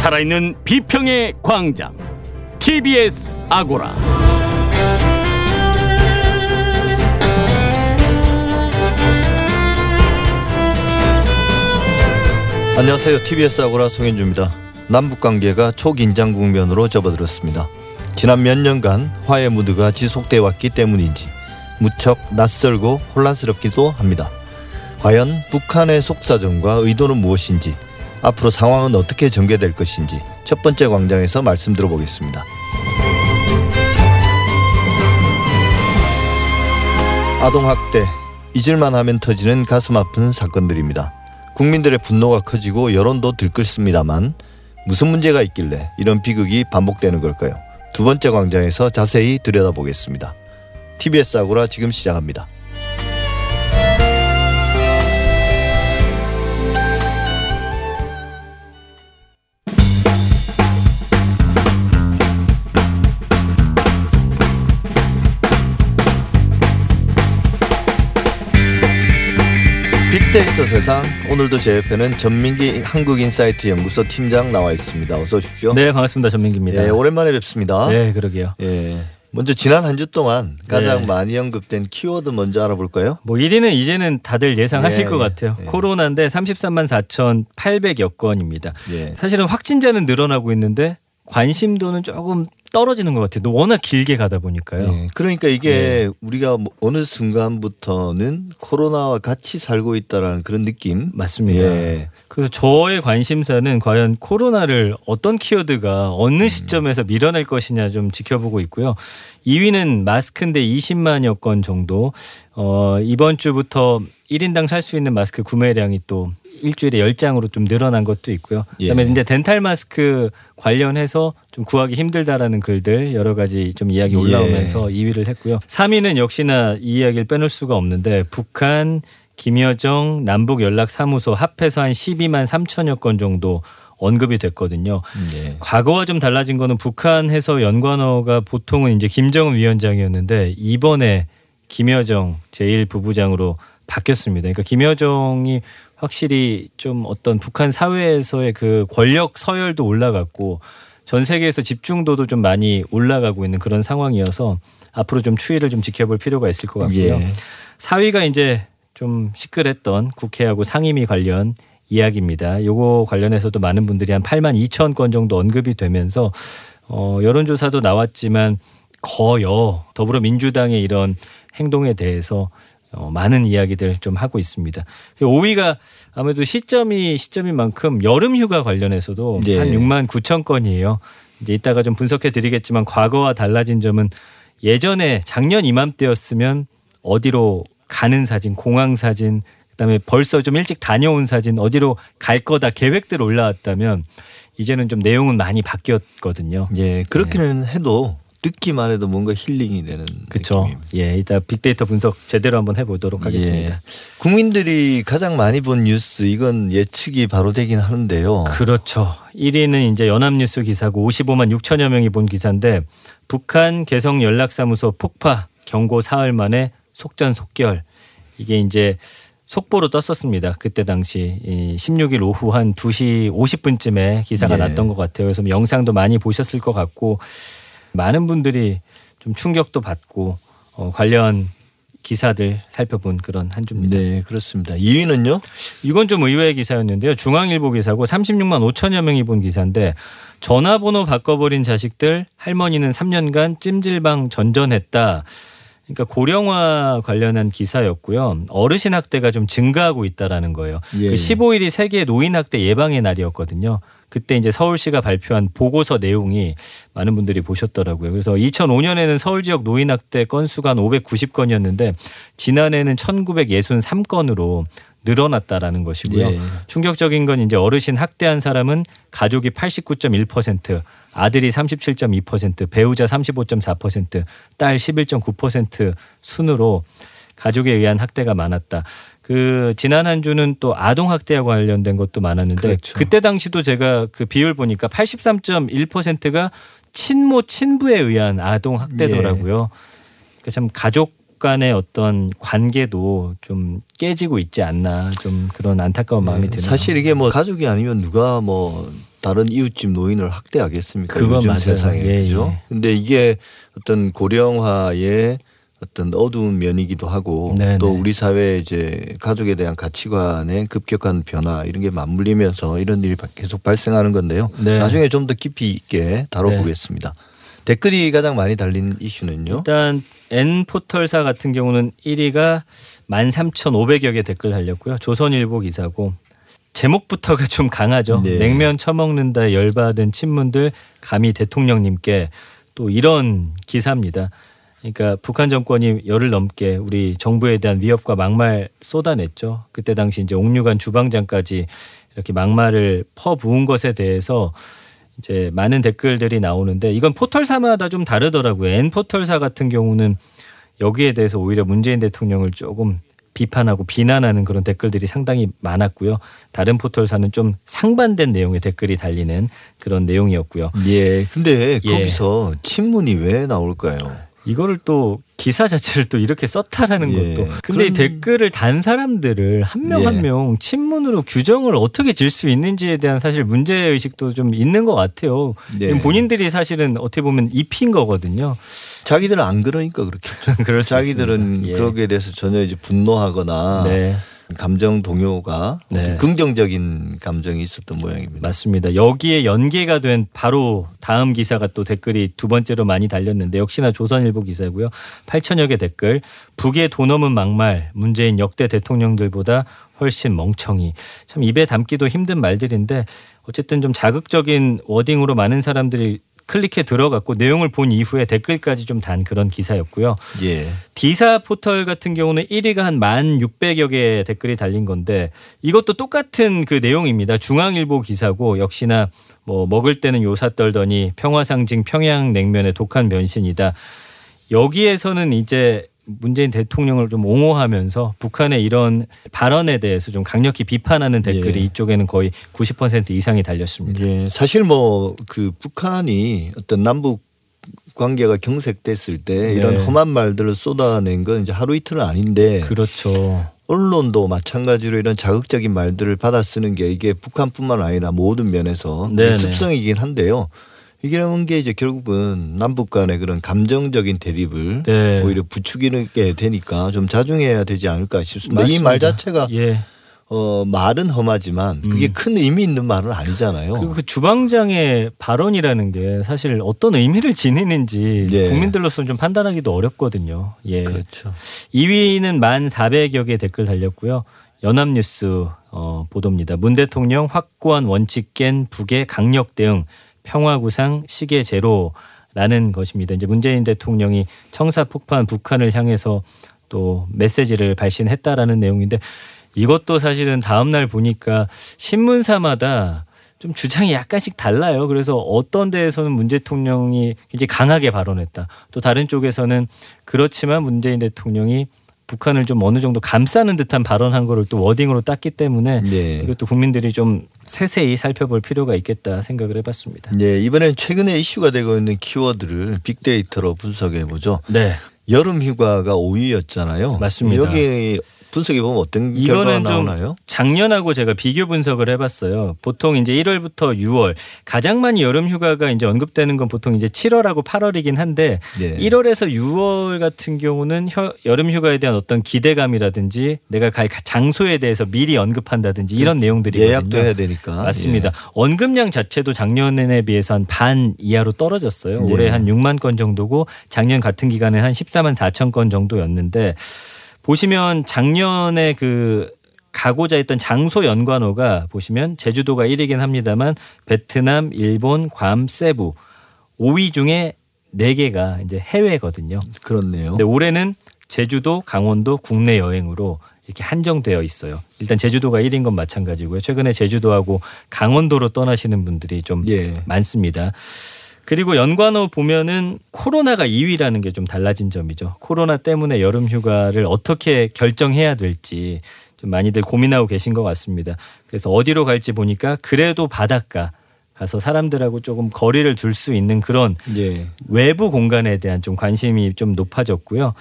살아있는 비평의 광장 TBS 아고라 안녕하세요. TBS 아고라 송현주입니다. 남북 관계가 초긴장 국면으로 접어들었습니다. 지난 몇 년간 화해 무드가 지속돼 왔기 때문인지 무척 낯설고 혼란스럽기도 합니다. 과연 북한의 속사정과 의도는 무엇인지 앞으로 상황은 어떻게 전개될 것인지 첫 번째 광장에서 말씀 들어보겠습니다. 아동학대 잊을만 하면 터지는 가슴 아픈 사건들입니다. 국민들의 분노가 커지고 여론도 들끓습니다만 무슨 문제가 있길래 이런 비극이 반복되는 걸까요? 두 번째 광장에서 자세히 들여다보겠습니다. TBS 아고라 지금 시작합니다. 빅데이터 세상 오늘도 제 옆에는 전민기 한국인사이트 연구소 팀장 나와 있습니다. 어서 오십시오. 네, 반갑습니다. 전민기입니다. 예, 오랜만에 뵙습니다. 네, 그러게요. 예. 먼저 지난 한 주 동안 가장 네. 많이 언급된 키워드 먼저 알아볼까요? 뭐 1위는 이제는 다들 예상하실 예, 것 예, 같아요. 예. 코로나인데 33만 4,800여 건입니다. 예. 사실은 확진자는 늘어나고 있는데 관심도는 조금 떨어지는 것 같아요. 워낙 길게 가다 보니까요. 예. 그러니까 이게 네. 우리가 뭐 어느 순간부터는 코로나와 같이 살고 있다라는 그런 느낌. 맞습니다. 예. 그래서 저의 관심사는 과연 코로나를 어떤 키워드가 어느 시점에서 밀어낼 것이냐 좀 지켜보고 있고요. 2위는 마스크인데 20만여 건 정도. 어, 이번 주부터 1인당 살 수 있는 마스크 구매량이 또 일주일에 10장으로 좀 늘어난 것도 있고요. 그다음에 예. 이제 덴탈 마스크 관련해서 좀 구하기 힘들다라는 글들 여러 가지 좀 이야기 예. 올라오면서 2위를 했고요. 3위는 역시나 이 이야기를 빼놓을 수가 없는데 북한 김여정 남북 연락 사무소 합해서 한 12만 3천여 건 정도 언급이 됐거든요. 예. 과거와 좀 달라진 거는 북한에서 연관어가 보통은 이제 김정은 위원장이었는데 이번에 김여정 제1 부부장으로 바뀌었습니다. 그러니까 김여정이 확실히 좀 어떤 북한 사회에서의 그 권력 서열도 올라갔고 전 세계에서 집중도도 좀 많이 올라가고 있는 그런 상황이어서 앞으로 좀 추이를 좀 지켜볼 필요가 있을 것 같고요. 예. 4위가 이제 좀 시끌했던 국회하고 상임위 관련 이야기입니다. 요거 관련해서도 많은 분들이 한 8만 2천 건 정도 언급이 되면서 어 여론조사도 나왔지만 거여 더불어민주당의 이런 행동에 대해서 어 많은 이야기들 좀 하고 있습니다. 5위가 아무래도 시점이 시점인 만큼 여름 휴가 관련해서도 예. 한 6만 9천 건이에요. 이제 이따가 좀 분석해 드리겠지만 과거와 달라진 점은 예전에 작년 이맘때였으면 어디로 가는 사진, 공항 사진, 그다음에 벌써 좀 일찍 다녀온 사진, 어디로 갈 거다 계획들 올라왔다면 이제는 좀 내용은 많이 바뀌었거든요. 예. 그렇기는 해도 듣기만 해도 뭔가 힐링이 되는 그렇죠. 예, 이따 빅데이터 분석 제대로 한번 해보도록 하겠습니다. 예. 국민들이 가장 많이 본 뉴스 이건 예측이 바로 되긴 하는데요. 그렇죠. 1위는 이제 연합뉴스 기사고 55만 6천여 명이 본 기사인데 북한 개성 연락사무소 폭파 경고 사흘 만에 속전속결 이게 이제 속보로 떴었습니다. 그때 당시 이 16일 오후 한 2시 50분쯤에 기사가 예. 났던 것 같아요. 그래서 영상도 많이 보셨을 것 같고 많은 분들이 좀 충격도 받고 어, 관련 기사들 살펴본 그런 한 주입니다. 네, 그렇습니다. 2위는요? 이건 좀 의외의 기사였는데요. 중앙일보 기사고 36만 5천여 명이 본 기사인데 전화번호 바꿔버린 자식들 할머니는 3년간 찜질방 전전했다. 그러니까 고령화 관련한 기사였고요. 어르신 학대가 좀 증가하고 있다라는 거예요. 예. 그 15일이 세계 노인 학대 예방의 날이었거든요. 그때 이제 서울시가 발표한 보고서 내용이 많은 분들이 보셨더라고요. 그래서 2005년에는 서울 지역 노인 학대 건수가 한 590건이었는데 지난해는 1963건으로 늘어났다라는 것이고요. 예. 충격적인 건 이제 어르신 학대한 사람은 가족이 89.1%, 아들이 37.2%, 배우자 35.4%, 딸 11.9% 순으로 가족에 의한 학대가 많았다. 그 지난 한 주는 또 아동 학대와 관련된 것도 많았는데 그렇죠. 그때 당시도 제가 그 비율 보니까 83.1%가 친모 친부에 의한 아동 학대더라고요. 그러니까 참 가족 간의 어떤 관계도 좀 깨지고 있지 않나 좀 그런 안타까운 마음이 드네요. 사실 이게 뭐 가족이 아니면 누가 뭐 다른 이웃집 노인을 학대하겠습니까? 그건 요즘 맞아요. 세상에 예, 그죠? 예. 근데 이게 어떤 고령화의 어떤 어두운 면이기도 하고 네네. 또 우리 사회 이제 가족에 대한 가치관의 급격한 변화 이런 게 맞물리면서 이런 일이 계속 발생하는 건데요. 네. 나중에 좀 더 깊이 있게 다뤄보겠습니다. 댓글이 가장 많이 달린 이슈는요. 일단 N 포털사 같은 경우는 1위가 13,500여 개 댓글 달렸고요. 조선일보 기사고 제목부터가 좀 강하죠. 네. 냉면 처먹는다 열받은 친문들 감히 대통령님께 또 이런 기사입니다. 그러니까 북한 정권이 열흘 넘게 우리 정부에 대한 위협과 막말 쏟아냈죠. 그때 당시 이제 옥류관 주방장까지 이렇게 막말을 퍼부은 것에 대해서 이제 많은 댓글들이 나오는데 이건 포털사마다 좀 다르더라고요. N 포털사 같은 경우는 여기에 대해서 오히려 문재인 대통령을 조금 비판하고 비난하는 그런 댓글들이 상당히 많았고요. 다른 포털사는 좀 상반된 내용의 댓글이 달리는 그런 내용이었고요. 예. 근데 예. 거기서 친문이 왜 나올까요? 이거를 또 기사 자체를 또 이렇게 썼다라는 예. 것도. 근데 이 그럼- 댓글을 단 사람들을 한명 예. 한명 친문으로 규정을 어떻게 질 수 있는지에 대한 사실 문제 의식도 좀 있는 것 같아요. 네. 본인들이 사실은 어떻게 보면 입힌 거거든요. 자기들은 안 그러니까 그렇게 그럴 수 자기들은 있습니다. 예. 그러기에 대해서 전혀 이제 분노하거나 네. 감정 동요가 네. 긍정적인 감정이 있었던 모양입니다. 맞습니다. 여기에 연계가 된 바로 다음 기사가 또 댓글이 두 번째로 많이 달렸는데 역시나 조선일보 기사고요. 8천여 개 댓글. 북의 돈 넘은 막말. 문재인 역대 대통령들보다 훨씬 멍청이. 참 입에 담기도 힘든 말들인데 어쨌든 좀 자극적인 워딩으로 많은 사람들이 클릭해 들어갔고 내용을 본 이후에 댓글까지 좀 단 그런 기사였고요. 예. 디사 포털 같은 경우는 1위가 한 1,600여 개의 댓글이 달린 건데 이것도 똑같은 그 내용입니다. 중앙일보 기사고 역시나 뭐 먹을 때는 요사 떨더니 평화 상징 평양 냉면의 독한 변신이다. 여기에서는 이제 문재인 대통령을 좀 옹호하면서 북한의 이런 발언에 대해서 좀 강력히 비판하는 댓글이 예. 이쪽에는 거의 90% 이상이 달렸습니다. 예. 사실 뭐 그 북한이 어떤 남북 관계가 경색됐을 때 이런 네. 험한 말들을 쏟아낸 건 이제 하루 이틀은 아닌데 그렇죠. 언론도 마찬가지로 이런 자극적인 말들을 받아 쓰는 게 이게 북한뿐만 아니라 모든 면에서 네네. 습성이긴 한데요. 이런 게 이제 결국은 남북 간의 그런 감정적인 대립을 네. 오히려 부추기게 되니까 좀 자중해야 되지 않을까 싶습니다. 이 말. 자체가 예. 어 말은 험하지만 그게 음. 큰 의미 있는 말은 아니잖아요. 그리고 그 주방장의 발언이라는 게 사실 어떤 의미를 지니는지 네. 국민들로서는 좀 판단하기도 어렵거든요. 예. 그렇죠. 2위는 만 400여 개 댓글 달렸고요. 연합뉴스 어, 보도입니다. 문 대통령 확고한 원칙 깬 북의 강력 대응 평화구상 시계 제로라는 것입니다. 이제 문재인 대통령이 청사 폭파한 북한을 향해서 또 메시지를 발신했다라는 내용인데 이것도 사실은 다음 날 보니까 신문사마다 좀 주장이 약간씩 달라요. 그래서 어떤 데에서는 문 대통령이 이제 강하게 발언했다. 또 다른 쪽에서는 그렇지만 문재인 대통령이 북한을 좀 어느 정도 감싸는 듯한 발언한 거를 또 워딩으로 땄기 때문에 네. 이것도 국민들이 좀 세세히 살펴볼 필요가 있겠다 생각을 해봤습니다. 네, 이번엔 최근에 이슈가 되고 있는 키워드를 빅데이터로 분석해 보죠. 네. 여름 휴가가 5위였잖아요. 맞습니다. 여기 분석해 보면 어떤 결과가 나오나요? 작년하고 제가 비교 분석을 해봤어요. 보통 이제 1월부터 6월 가장 많이 여름 휴가가 이제 언급되는 건 보통 이제 7월하고 8월이긴 한데 네. 1월에서 6월 같은 경우는 혀- 여름 휴가에 대한 어떤 기대감이라든지 내가 갈 장소에 대해서 미리 언급한다든지 이런 내용들이 예약도 해야 되니까. 맞습니다. 언급량 자체도 작년에 비해서 한 반 이하로 떨어졌어요. 예. 올해 한 6만 건 정도고 작년 같은 기간에 한 14만 4천 건 정도였는데 보시면 작년에 그 가고자 했던 장소 연관어가 보시면 제주도가 1위긴 합니다만 베트남, 일본, 괌, 세부 5위 중에 4개가 이제 해외거든요. 예. 그렇네요. 근데 올해는 제주도, 강원도 국내 여행으로 이렇게 한정되어 있어요. 일단 제주도가 1인 건 마찬가지고요. 최근에 제주도하고 강원도로 떠나시는 분들이 좀 예. 많습니다. 그리고 연관어 보면은 코로나가 2위라는 게 좀 달라진 점이죠. 코로나 때문에 여름 휴가를 어떻게 결정해야 될지 좀 많이들 고민하고 계신 것 같습니다. 그래서 어디로 갈지 보니까 그래도 바닷가 가서 사람들하고 조금 거리를 둘 수 있는 그런 예. 외부 공간에 대한 좀 관심이 좀 높아졌고요.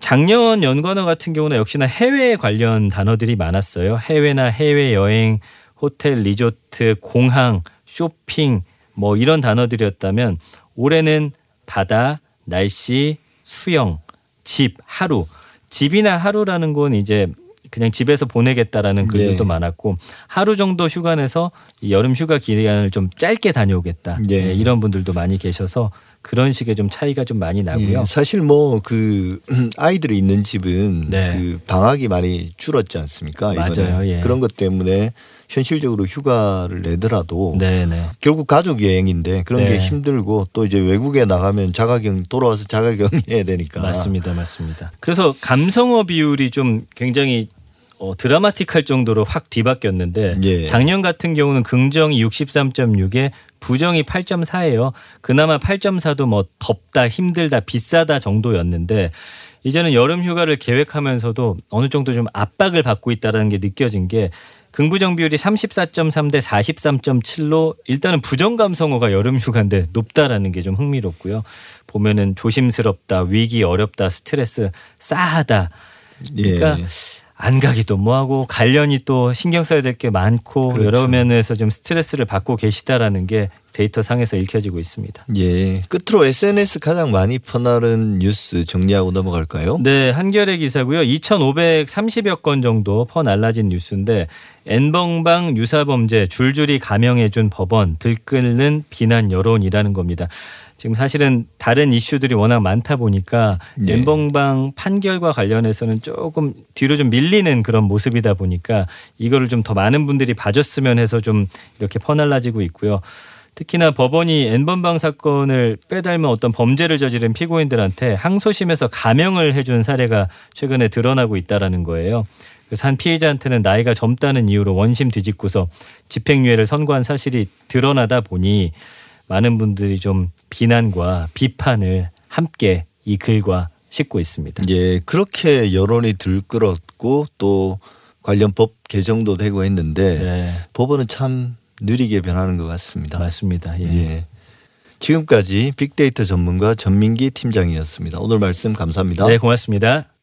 작년 연관어 같은 경우는 역시나 해외 관련 단어들이 많았어요. 해외나 해외 여행, 호텔, 리조트, 공항, 쇼핑 뭐 이런 단어들이었다면 올해는 바다, 날씨, 수영, 집, 하루. 집이나 하루라는 건 이제 그냥 집에서 보내겠다라는 글들도 네. 많았고 하루 정도 휴가 내서 이 여름 휴가 기간을 좀 짧게 다녀오겠다. 네. 네, 이런 분들도 많이 계셔서 그런 식의 좀 차이가 좀 많이 나고요. 예, 사실 뭐 그 아이들이 있는 집은 네. 그 방학이 많이 줄었지 않습니까? 이번에 맞아요, 예. 그런 것 때문에 현실적으로 휴가를 내더라도 네, 네. 결국 가족 여행인데 그런 네. 게 힘들고 또 이제 외국에 나가면 자가격 돌아와서 자가격 해야 되니까 맞습니다, 맞습니다. 그래서 감성어 비율이 좀 굉장히 어, 드라마틱할 정도로 확 뒤바뀌었는데 예. 작년 같은 경우는 긍정이 63.6에 부정이 8.4예요. 그나마 8.4도 뭐 덥다, 힘들다, 비싸다 정도였는데 이제는 여름 휴가를 계획하면서도 어느 정도 좀 압박을 받고 있다는 게 느껴진 게 긍부정 비율이 34.3 대 43.7로 일단은 부정 감성어가 여름 휴가인데 높다라는 게 좀 흥미롭고요. 보면은 조심스럽다, 위기 어렵다, 스트레스 쌓이다. 예. 그러니까 안 가기도 뭐하고 관련이 또 신경 써야 될 게 많고 그렇죠. 여러 면에서 좀 스트레스를 받고 계시다라는 게 데이터 상에서 읽혀지고 있습니다. 예. 끝으로 SNS 가장 많이 퍼나른 뉴스 정리하고 넘어갈까요? 네, 한겨레 기사고요. 2,530여 건 정도 퍼날라진 뉴스인데 N번방 유사 범죄 줄줄이 감형해 준 법원 들끓는 비난 여론이라는 겁니다. 지금 사실은 다른 이슈들이 워낙 많다 보니까 네. N번방 판결과 관련해서는 조금 뒤로 좀 밀리는 그런 모습이다 보니까 이거를 좀 더 많은 분들이 봐줬으면 해서 좀 이렇게 퍼날라지고 있고요. 특히나 법원이 N번방 사건을 빼닮은 어떤 범죄를 저지른 피고인들한테 항소심에서 감형을 해준 사례가 최근에 드러나고 있다라는 거예요. 그래서 한 피해자한테는 나이가 젊다는 이유로 원심 뒤집고서 집행유예를 선고한 사실이 드러나다 보니 많은 분들이 좀 비난과 비판을 함께 이 글과 싣고 있습니다. 예. 그렇게 여론이 들끓었고 또 관련 법 개정도 되고 했는데 네, 법원은 참 느리게 변하는 것 같습니다. 맞습니다. 예. 예. 지금까지 빅데이터 전문가 전민기 팀장이었습니다. 오늘 말씀 감사합니다. 네, 고맙습니다.